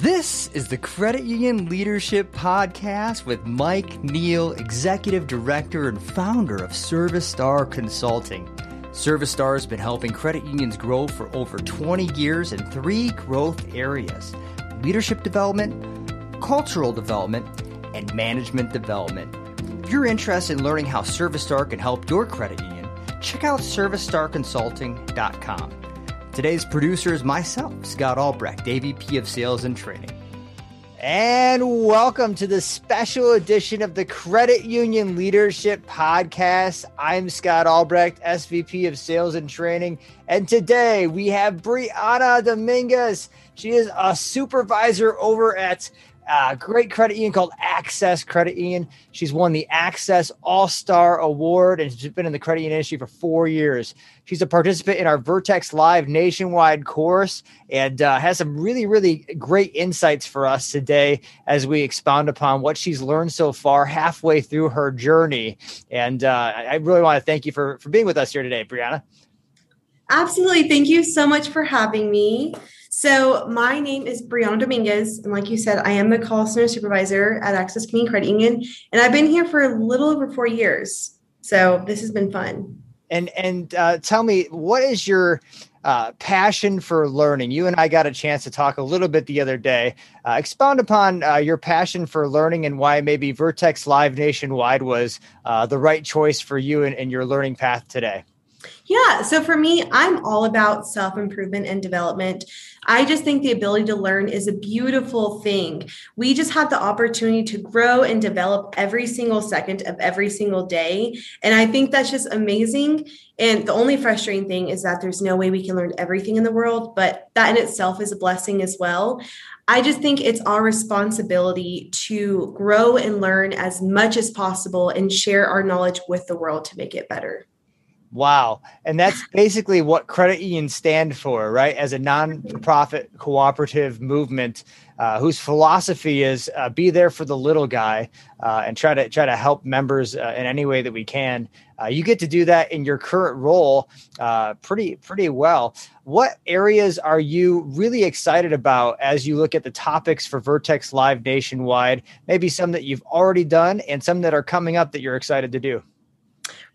This is the Credit Union Leadership Podcast with Mike Neal, Executive Director and founder of ServiStar Consulting. ServiStar has been helping credit unions grow for over 20 years in three growth areas leadership development, cultural development, and management development. If you're interested in learning how ServiStar can help your credit union, check out ServiStarConsulting.com. Today's producer is myself, Scott Albrecht, AVP of Sales and Training. And welcome to the special edition of the Credit Union Leadership Podcast. I'm Scott Albrecht, SVP of Sales and Training. And today we have Briana Dominguez. She is a supervisor over at uh, great credit union called Access Credit Union. She's won the Access All Star Award and she's been in the credit union industry for four years. She's a participant in our Vertex Live nationwide course and uh, has some really, really great insights for us today as we expound upon what she's learned so far halfway through her journey. And uh, I really want to thank you for, for being with us here today, Briana. Absolutely. Thank you so much for having me. So my name is Briana Dominguez, and like you said, I am the call center supervisor at Access Community Credit Union, and I've been here for a little over four years. So this has been fun. And and uh, tell me, what is your uh, passion for learning? You and I got a chance to talk a little bit the other day. Uh, expound upon uh, your passion for learning and why maybe Vertex Live Nationwide was uh, the right choice for you and, your learning path today. Yeah. So for me, I'm all about self improvement and development. I just think the ability to learn is a beautiful thing. We just have the opportunity to grow and develop every single second of every single day. And I think that's just amazing. And the only frustrating thing is that there's no way we can learn everything in the world, but that in itself is a blessing as well. I just think it's our responsibility to grow and learn as much as possible and share our knowledge with the world to make it better. Wow. And that's basically what credit unions stand for, right? As a non-profit cooperative movement uh, whose philosophy is uh, be there for the little guy uh, and try to try to help members uh, in any way that we can. Uh, you get to do that in your current role uh, pretty pretty well. What areas are you really excited about as you look at the topics for Vertex Live nationwide? Maybe some that you've already done and some that are coming up that you're excited to do.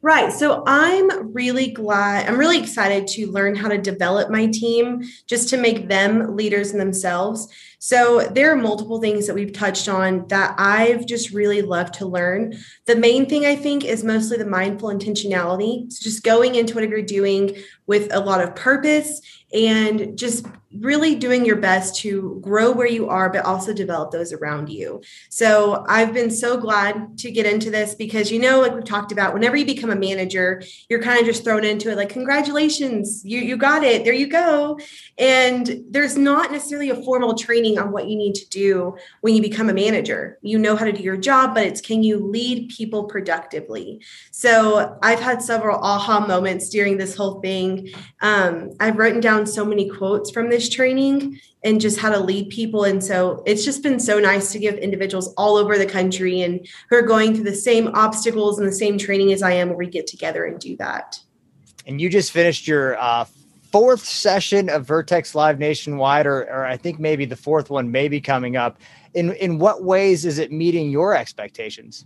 Right. So I'm really glad, I'm really excited to learn how to develop my team just to make them leaders in themselves. So there are multiple things that we've touched on that I've just really loved to learn. The main thing I think is mostly the mindful intentionality. So just going into whatever you're doing with a lot of purpose and just really doing your best to grow where you are, but also develop those around you. So I've been so glad to get into this because, you know, like we've talked about, whenever you become a manager, you're kind of just thrown into it like, congratulations, you, you got it, there you go. And there's not necessarily a formal training on what you need to do when you become a manager. You know how to do your job, but it's can you lead people productively? So I've had several aha moments during this whole thing. Um, I've written down so many quotes from this training and just how to lead people. And so it's just been so nice to give individuals all over the country and who are going through the same obstacles and the same training as I am, where we get together and do that. And you just finished your uh, fourth session of Vertex Live Nationwide, or, or I think maybe the fourth one may be coming up. In in what ways is it meeting your expectations?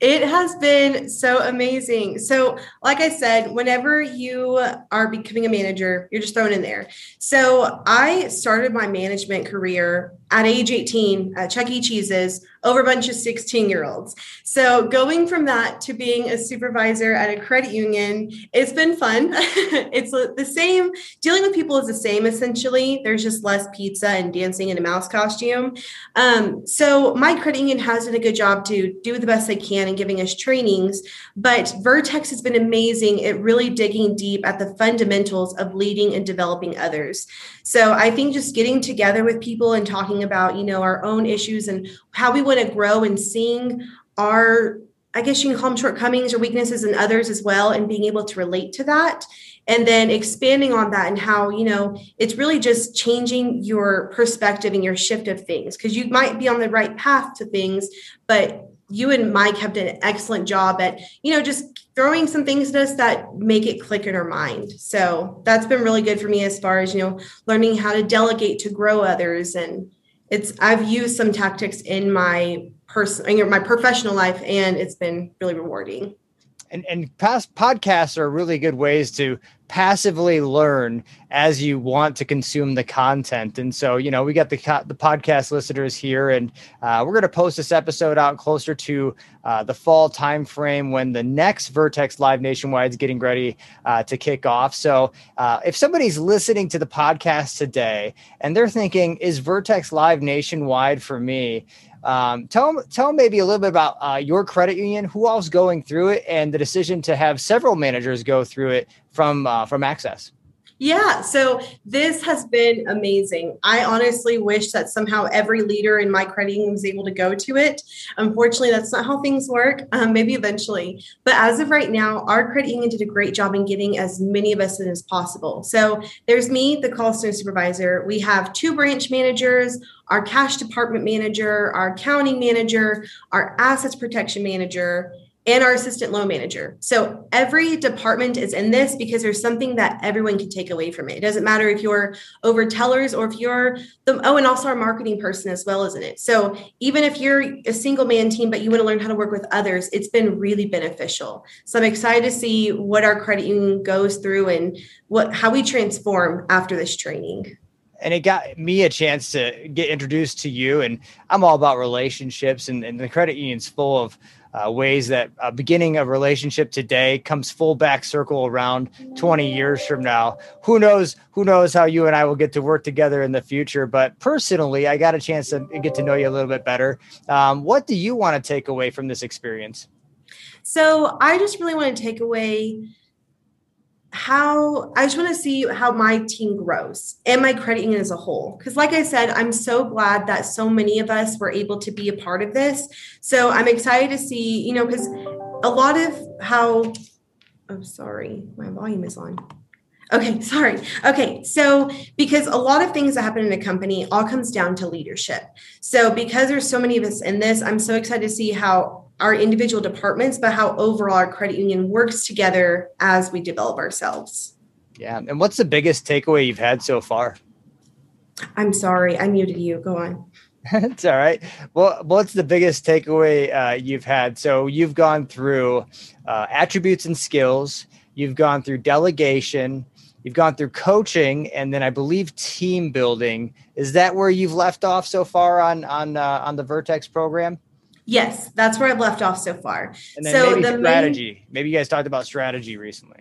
It has been so amazing. So, like I said, whenever you are becoming a manager, you're just thrown in there. So, I started my management career at age 18 at Chuck E. Cheese's over a bunch of 16 year olds. So going from that to being a supervisor at a credit union, it's been fun. it's the same, dealing with people is the same essentially. There's just less pizza and dancing in a mouse costume. Um, so my credit union has done a good job to do the best they can in giving us trainings, but Vertex has been amazing at really digging deep at the fundamentals of leading and developing others. So I think just getting together with people and talking about, you know, our own issues and how we want to grow and seeing our I guess you can call them shortcomings or weaknesses in others as well, and being able to relate to that. And then expanding on that and how, you know, it's really just changing your perspective and your shift of things. Because you might be on the right path to things, but you and Mike have done an excellent job at, you know, just throwing some things at us that make it click in our mind. So that's been really good for me as far as, you know, learning how to delegate to grow others and it's I've used some tactics in my person my professional life and it's been really rewarding. And and past podcasts are really good ways to passively learn as you want to consume the content. And so, you know, we got the the podcast listeners here, and uh, we're going to post this episode out closer to uh, the fall timeframe when the next Vertex Live Nationwide is getting ready uh, to kick off. So, uh, if somebody's listening to the podcast today and they're thinking, "Is Vertex Live Nationwide for me?" Um, tell tell maybe a little bit about uh, your credit union, who else going through it, and the decision to have several managers go through it from uh, from Access. Yeah, so this has been amazing. I honestly wish that somehow every leader in my credit union was able to go to it. Unfortunately, that's not how things work. Um, maybe eventually, but as of right now, our credit union did a great job in getting as many of us in as possible. So there's me, the call center supervisor. We have two branch managers, our cash department manager, our accounting manager, our assets protection manager and our assistant loan manager. So every department is in this because there's something that everyone can take away from it. It doesn't matter if you're over tellers or if you're the oh, and also our marketing person as well, isn't it? So even if you're a single man team, but you want to learn how to work with others, it's been really beneficial. So I'm excited to see what our credit union goes through and what how we transform after this training and it got me a chance to get introduced to you and i'm all about relationships and, and the credit union's full of uh, ways that uh, beginning a relationship today comes full back circle around 20 years from now. Who knows? Who knows how you and I will get to work together in the future? But personally, I got a chance to get to know you a little bit better. Um, what do you want to take away from this experience? So I just really want to take away how I just want to see how my team grows and my credit union as a whole. Because, like I said, I'm so glad that so many of us were able to be a part of this. So I'm excited to see, you know, because a lot of how, oh, sorry, my volume is on. Okay, sorry. Okay, so because a lot of things that happen in a company all comes down to leadership. So because there's so many of us in this, I'm so excited to see how our individual departments, but how overall our credit union works together as we develop ourselves. Yeah. And what's the biggest takeaway you've had so far? I'm sorry, I muted you. Go on. It's all right. Well, what's the biggest takeaway uh, you've had? So you've gone through uh, attributes and skills. You've gone through delegation. You've gone through coaching, and then I believe team building. Is that where you've left off so far on on uh, on the Vertex program? Yes, that's where I've left off so far. And then so maybe the strategy. Main, maybe you guys talked about strategy recently.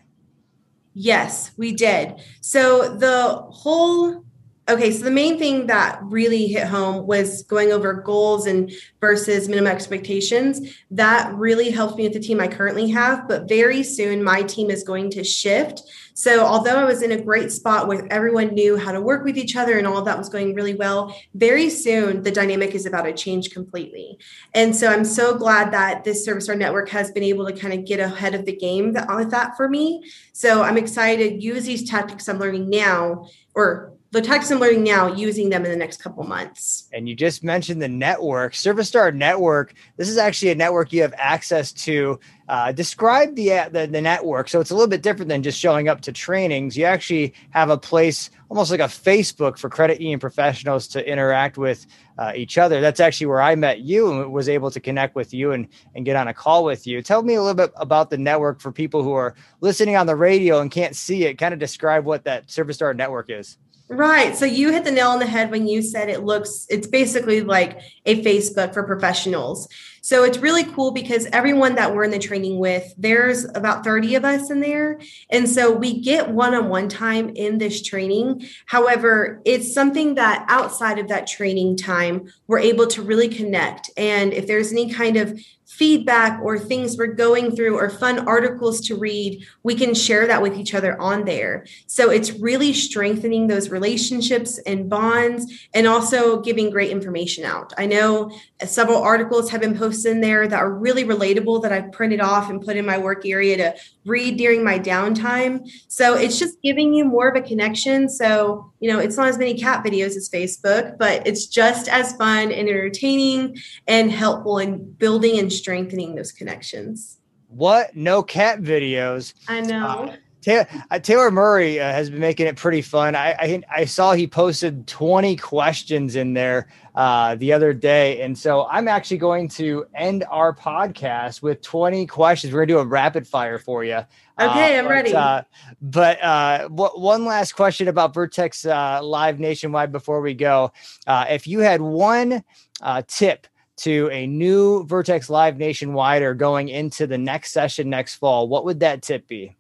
Yes, we did. So the whole okay, so the main thing that really hit home was going over goals and versus minimum expectations. That really helped me with the team I currently have, but very soon my team is going to shift so, although I was in a great spot where everyone knew how to work with each other and all of that was going really well, very soon the dynamic is about to change completely. And so, I'm so glad that this ServiStar Network has been able to kind of get ahead of the game with that for me. So, I'm excited to use these tactics I'm learning now or the tactics I'm learning now, using them in the next couple months. And you just mentioned the network, ServiStar Network. This is actually a network you have access to. Uh, describe the, uh, the the network. So it's a little bit different than just showing up to trainings. You actually have a place, almost like a Facebook for credit union professionals to interact with uh, each other. That's actually where I met you and was able to connect with you and and get on a call with you. Tell me a little bit about the network for people who are listening on the radio and can't see it. Kind of describe what that ServiStar Network is. Right. So you hit the nail on the head when you said it looks, it's basically like a Facebook for professionals. So it's really cool because everyone that we're in the training with, there's about 30 of us in there. And so we get one on one time in this training. However, it's something that outside of that training time, we're able to really connect. And if there's any kind of feedback or things we're going through or fun articles to read, we can share that with each other on there. So it's really strengthening those relationships and bonds and also giving great information out. I know several articles have been posted in there that are really relatable that I've printed off and put in my work area to read during my downtime. So it's just giving you more of a connection. So, you know, it's not as many cat videos as Facebook, but it's just as fun and entertaining and helpful in building and strengthening those connections. What? No cat videos. I know. Uh, Taylor, uh, Taylor Murray uh, has been making it pretty fun. I, I, I saw he posted 20 questions in there uh, the other day, and so I'm actually going to end our podcast with 20 questions. We're gonna do a rapid fire for you. Okay, I'm but, ready. Uh, but uh, one last question about Vertex uh, Live Nationwide before we go. Uh, if you had one uh, tip to a new Vertex Live Nationwide or going into the next session next fall, what would that tip be?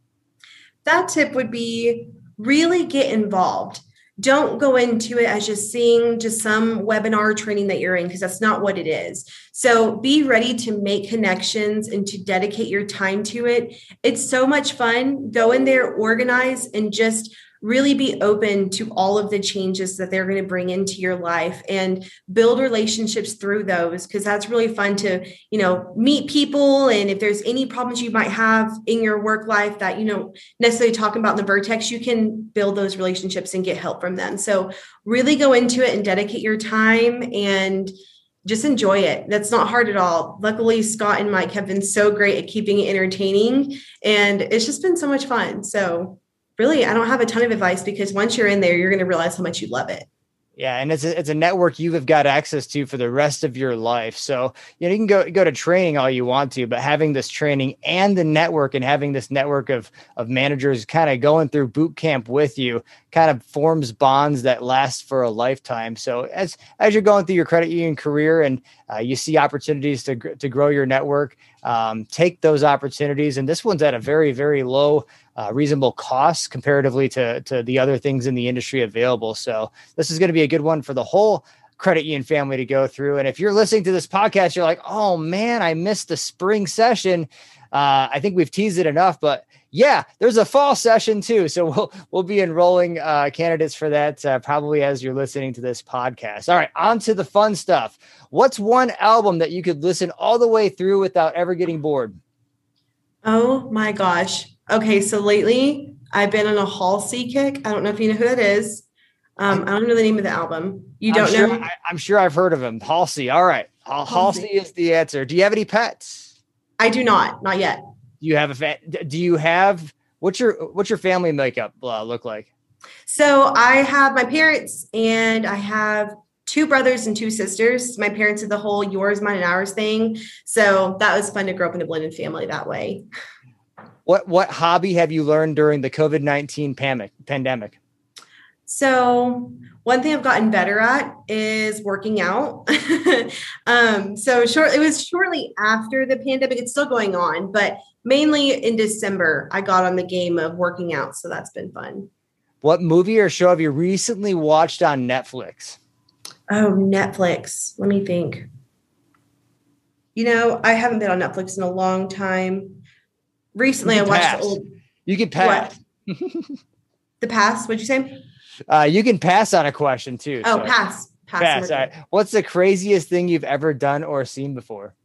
That tip would be really get involved don't go into it as just seeing just some webinar training that you're in because that's not what it is. So be ready to make connections and to dedicate your time to it. It's so much fun. Go in there, organize, and just really be open to all of the changes that they're going to bring into your life and build relationships through those because that's really fun to you know meet people and if there's any problems you might have in your work life that you know necessarily talking about in the vertex you can build those relationships and get help from them so really go into it and dedicate your time and just enjoy it. That's not hard at all. Luckily, Scott and Mike have been so great at keeping it entertaining, and it's just been so much fun. So really, I don't have a ton of advice because once you're in there, you're going to realize how much you love it. Yeah, and it's a, it's a network you have got access to for the rest of your life. So you know you can go go to training all you want to, but having this training and the network and having this network of of managers kind of going through boot camp with you kind of forms bonds that last for a lifetime. So as as you're going through your credit union career and uh, you see opportunities to to grow your network, um, take those opportunities. And this one's at a very very low uh, reasonable costs comparatively to, to the other things in the industry available. So this is going to be a good one for the whole credit union family to go through. And if you're listening to this podcast, you're like, oh man, I missed the spring session. Uh, I think we've teased it enough, but yeah, there's a fall session too. So we'll we'll be enrolling uh, candidates for that uh, probably as you're listening to this podcast. All right, on to the fun stuff. What's one album that you could listen all the way through without ever getting bored? Oh my gosh, Okay, so lately I've been on a Halsey kick. I don't know if you know who that is. Um, I don't know the name of the album. You don't I'm sure, know? I, am sure I've heard of him. Halsey. All right. Halsey. Halsey is the answer. Do you have any pets? I do not. Not yet. Do you have a fa- do you have what's your what's your family makeup uh, look like? So I have my parents and I have two brothers and two sisters. My parents did the whole yours, mine, and ours thing. So that was fun to grow up in a blended family that way. What what hobby have you learned during the COVID nineteen pandemic? So one thing I've gotten better at is working out. um, so short, it was shortly after the pandemic. It's still going on, but mainly in December, I got on the game of working out. So that's been fun. What movie or show have you recently watched on Netflix? Oh, Netflix. Let me think. You know, I haven't been on Netflix in a long time recently I watched pass. old. You can pass. the pass. What'd you say? Uh, you can pass on a question too. Oh, so. pass. Pass. pass. All right. What's the craziest thing you've ever done or seen before?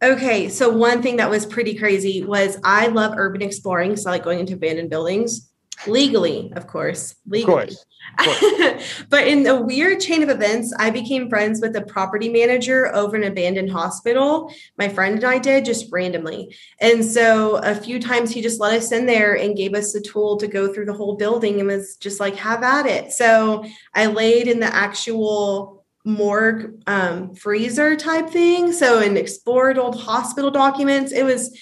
Okay, so one thing that was pretty crazy was I love urban exploring, so I like going into abandoned buildings legally, of course. Legally. Of course. but in a weird chain of events, I became friends with a property manager over an abandoned hospital. My friend and I did just randomly. And so a few times he just let us in there and gave us the tool to go through the whole building and was just like, have at it. So I laid in the actual morgue um, freezer type thing. So and explored old hospital documents. It was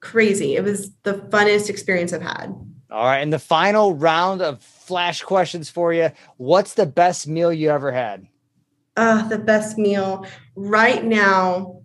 crazy. It was the funnest experience I've had. All right. And the final round of flash questions for you. What's the best meal you ever had? Uh, the best meal right now.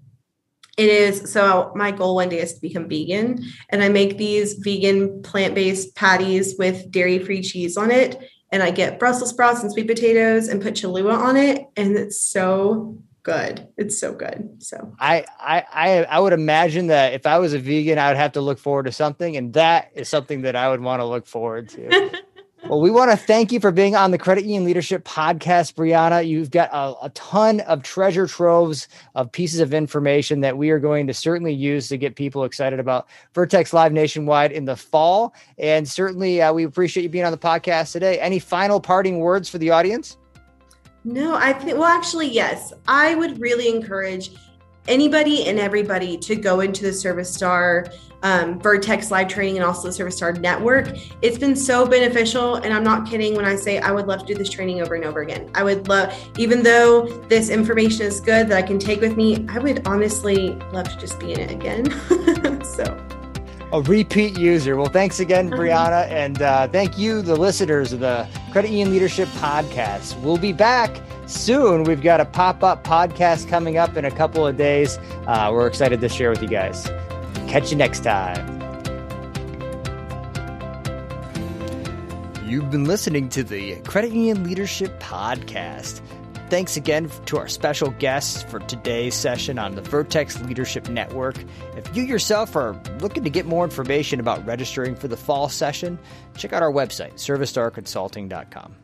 It is so my goal one day is to become vegan, and I make these vegan plant based patties with dairy free cheese on it. And I get Brussels sprouts and sweet potatoes and put Cholula on it. And it's so good. It's so good. So I, I I I would imagine that if I was a vegan, I would have to look forward to something, and that is something that I would want to look forward to. well, we want to thank you for being on the Credit Union Leadership Podcast, Briana. You've got a, a, ton of treasure troves of pieces of information that we are going to certainly use to get people excited about Vertex Live Nationwide in the fall. And certainly, uh, we appreciate you being on the podcast today. Any final parting words for the audience? No, I think, well, actually, yes. I would really encourage anybody and everybody to go into the ServiStar um, Vertex live training and also the ServiStar network. It's been so beneficial. And I'm not kidding when I say I would love to do this training over and over again. I would love, even though this information is good that I can take with me, I would honestly love to just be in it again. so a repeat user. Well, thanks again, uh-huh. Briana. And uh, thank you, the listeners of the Credit Union Leadership Podcast. We'll be back soon. We've got a pop up podcast coming up in a couple of days. Uh, we're excited to share with you guys. Catch you next time. You've been listening to the Credit Union Leadership Podcast. Thanks again to our special guests for today's session on the Vertex Leadership Network. If you yourself are looking to get more information about registering for the fall session, check out our website, servistarconsulting.com.